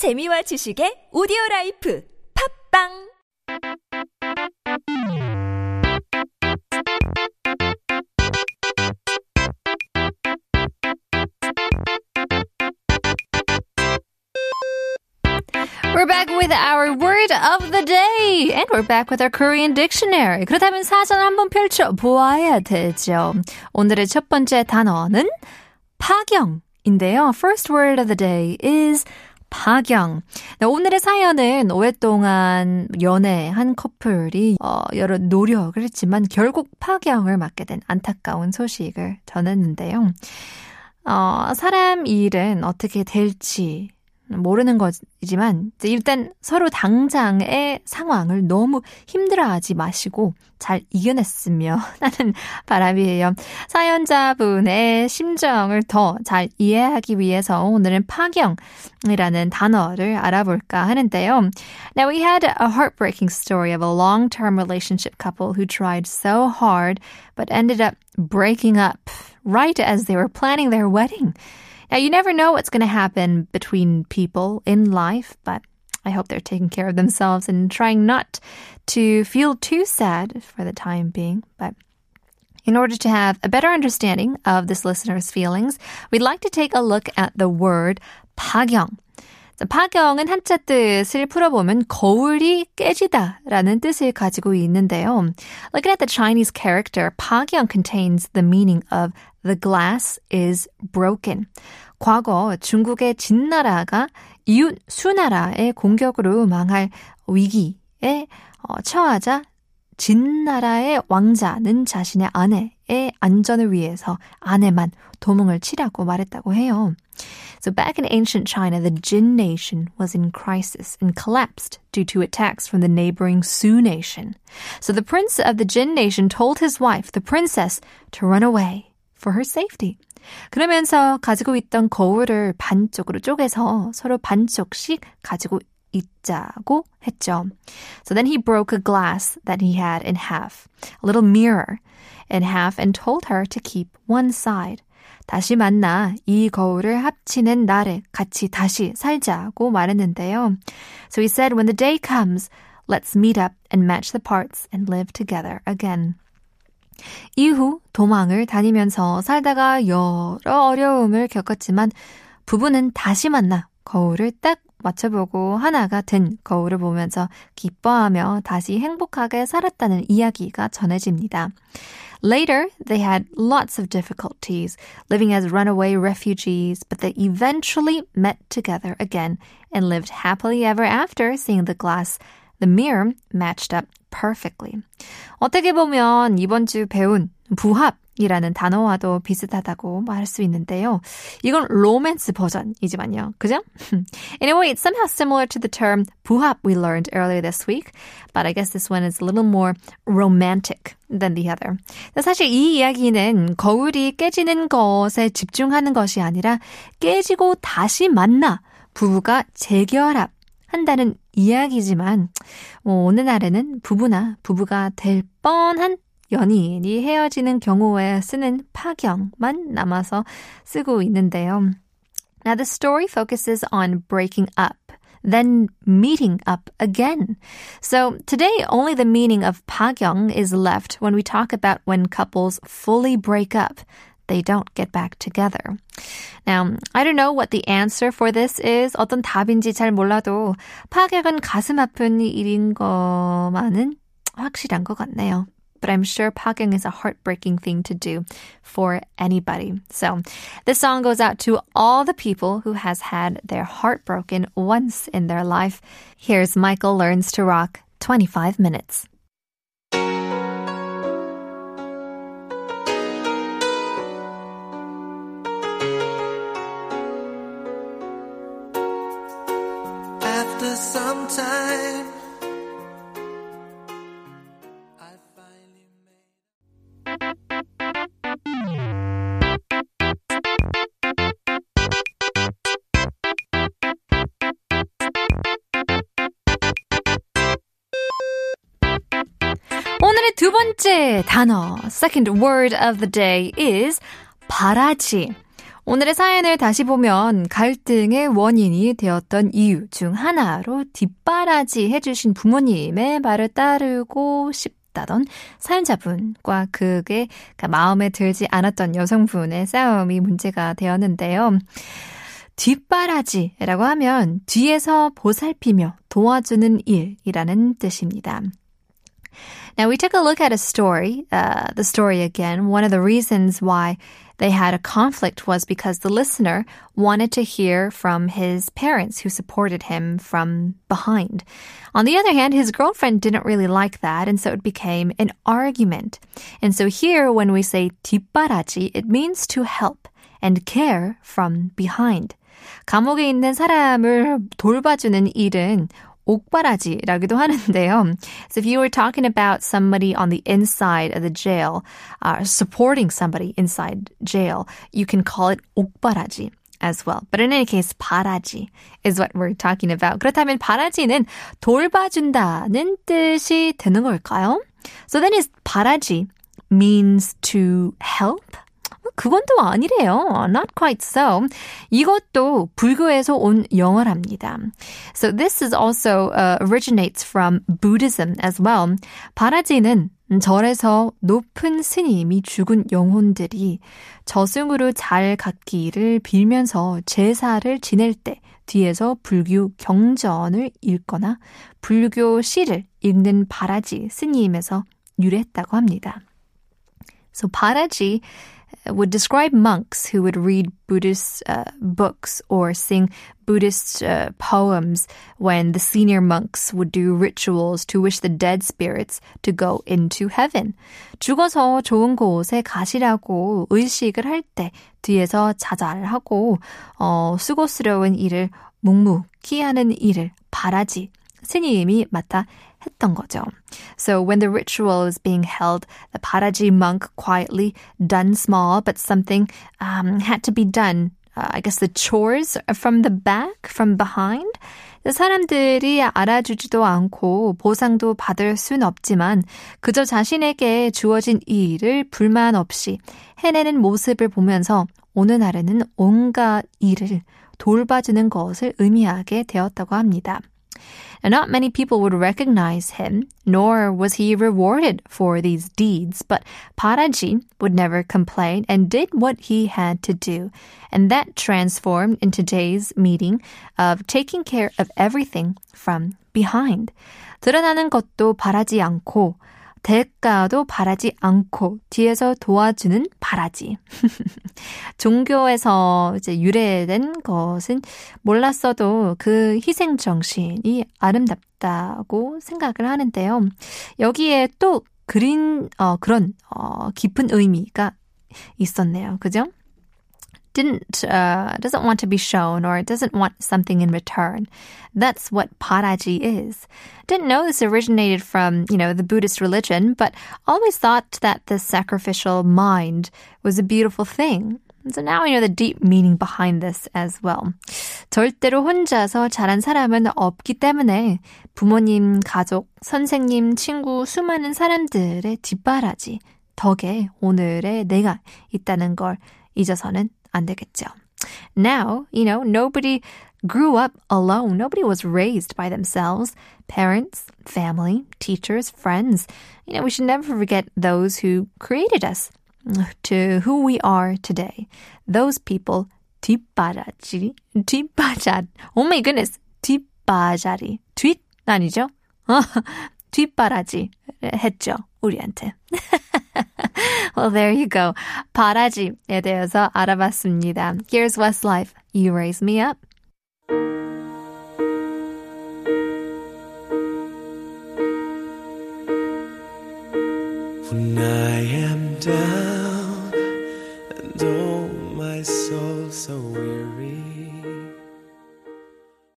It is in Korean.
재미와 지식의 오디오 라이프 팝빵 We're back with our word of the day. And we're back with our Korean dictionary. 그렇다면 사전 한번 펼쳐 보아야 되죠. 오늘의 첫 번째 단어는 파경인데요. First word of the day is 파경. 네, 오늘의 사연은 오랫동안 연애한 커플이 어, 여러 노력을 했지만 결국 파경을 맞게 된 안타까운 소식을 전했는데요. 어, 사람 일은 어떻게 될지 모르는 거지만 일단 서로 당장의 상황을 너무 힘들어하지 마시고 잘 이겨냈으며 하는 바람이에요. 사연자분의 심정을 더 잘 이해하기 위해서 오늘은 파경이라는 단어를 알아볼까 하는데요. Now we had a heartbreaking story of a long-term relationship couple who tried so hard but ended up breaking up right as they were planning their wedding. Now, you never know what's going to happen between people in life, but I hope they're taking care of themselves and trying not to feel too sad for the time being. But in order to have a better understanding of this listener's feelings, we'd like to take a look at the word 파경. 파경은 한자 뜻을 풀어보면 거울이 깨지다라는 뜻을 가지고 있는데요. Looking at the Chinese character, 파경 contains the meaning of the glass is broken. 과거 중국의 진나라가 이웃 수나라의 공격으로 망할 위기에 처하자 진나라의 왕자는 자신의 아내의 안전을 위해서 아내만 도망을 치라고 말했다고 해요. So back in ancient China, the Jin nation was in crisis and collapsed due to attacks from the neighboring Su nation. So the prince of the Jin nation told his wife, the princess, to run away for her safety. 그러면서 가지고 있던 거울을 반쪽으로 쪼개서 서로 반쪽씩 가지고 있자고 했죠. So then he broke a glass that he had in half, a little mirror in half, and told her to keep one side. 다시 만나 이 거울을 합치는 날에 같이 다시 살자고 말했는데요. So he said, when the day comes, let's meet up and match the parts and live together again. 이후 도망을 다니면서 살다가 여러 어려움을 겪었지만 부부는 다시 만나 거울을 딱 맞춰보고 하나가 된 거울을 보면서 기뻐하며 다시 행복하게 살았다는 이야기가 전해집니다. Later, they had lots of difficulties, living as runaway refugees, but they eventually met together again and lived happily ever after, seeing the glass, the mirror matched up perfectly. 어떻게 보면 이번 주 배운 부합 이라는 단어와도 비슷하다고 말할 수 있는데요. 이건 로맨스 버전이지만요. 그죠? In a way, it's somehow similar to the term 부합 we learned earlier this week, but I guess this one is a little more romantic than the other. 사실 이 이야기는 거울이 깨지는 것에 집중하는 것이 아니라 깨지고 다시 만나 부부가 재결합 한다는 이야기지만 뭐 어느 날에는 부부나 부부가 될 뻔한 연인이 헤어지는 경우에 쓰는 파경만 남아서 쓰고 있는데요. Now the story focuses on breaking up then meeting up again. So today, only the meaning of 파경 is left when we talk about when couples fully break up. They don't get back together. Now, I don't know what the answer for this is. 어떤 답인지 잘 몰라도 파격은 가슴 아픈 일인 것만은 확실한 것 같네요. But I'm sure pagyang is a heartbreaking thing to do for anybody. So this song goes out to all the people who has had their heart broken once in their life. Here's Michael Learns to Rock 25 minutes. After some time 두 번째 단어, second word of the day is 바라지. 오늘의 사연을 다시 보면 갈등의 원인이 되었던 이유 중 하나로 뒷바라지 해주신 부모님의 말을 따르고 싶다던 사연자분과 그게 마음에 들지 않았던 여성분의 싸움이 문제가 되었는데요. 뒷바라지라고 하면 뒤에서 보살피며 도와주는 일이라는 뜻입니다. Now we took a look at a story, uh, the story again. One of the reasons why they had a conflict was because the listener wanted to hear from his parents who supported him from behind. On the other hand, his girlfriend didn't really like that, and so it became an argument. And so here, when we say 뒷바라지, it means to help and care from behind. 감옥에 있는 사람을 돌봐주는 일은 옥바라지라기도 하는데요. So if you were talking about somebody on the inside of the jail, uh, supporting somebody inside jail, you can call it 옥바라지 as well. But in any case, 바라지 is what we're talking about. 그렇다면 바라지는 돌봐준다는 뜻이 되는 걸까요? So then is 바라지 means to help? 그건 또 아니래요. Not quite so. 이것도 불교에서 온 영어랍니다. So this is also uh, originates from Buddhism as well. 바라지는 절에서 높은 스님이 죽은 영혼들이 저승으로 잘 갔기를 빌면서 제사를 지낼 때 뒤에서 불교 경전을 읽거나 불교 시를 읽는 바라지 스님에서 유래했다고 합니다. So 바라지 would describe monks who would read Buddhist uh, books or sing Buddhist uh, poems when the senior monks would do rituals to wish the dead spirits to go into heaven. 죽어서 좋은 곳에 가시라고 의식을 할 때 뒤에서 자잘하고 어, 수고스러운 일을 묵묵히 하는 일을 바라지 스님이 맡아 했던 거죠. So when the ritual is being held, the Paraji monk quietly done small, but something um, had to be done. Uh, I guess the chores from the back, from behind. 사람들이 알아주지도 않고 보상도 받을 순 없지만 그저 자신에게 주어진 일을 불만 없이 해내는 모습을 보면서 오늘 날에는 온갖 일을 돌봐주는 것을 의미하게 되었다고 합니다. and not many people would recognize him, nor was he rewarded for these deeds. But Paraji would never complain and did what he had to do. And that transformed into today's meeting of taking care of everything from behind. 드러나는 것도 바라지 않고 대가도 바라지 않고 뒤에서 도와주는 바라지. 종교에서 이제 유래된 것은 몰랐어도 그 희생 정신이 아름답다고 생각을 하는데요. 여기에 또 그린 어 그런 어 깊은 의미가 있었네요. 그죠? didn't uh, doesn't want to be shown or doesn't want something in return. That's what paraji is. Didn't know this originated from you know the Buddhist religion, but always thought that the sacrificial mind was a beautiful thing. So now we know the deep meaning behind this as well. 절대로 혼자서 자란 사람은 없기 때문에 부모님, 가족, 선생님, 친구, 수많은 사람들의 뒷바라지 덕에 오늘의 내가 있다는 걸 잊어서는 안 되겠죠. Now, you know, nobody grew up alone. Nobody was raised by themselves. Parents, family, teachers, friends. You know, we should never forget those who created us to who we are today. Those people, 뒷바라지, 뒷바자. Oh my goodness, 뒷바자리. 뒷 아니죠? 뒷바라지 했죠, 우리한테. well, there you go. 바라지에 대해서 알아봤습니다. Here's Westlife. You raise me up.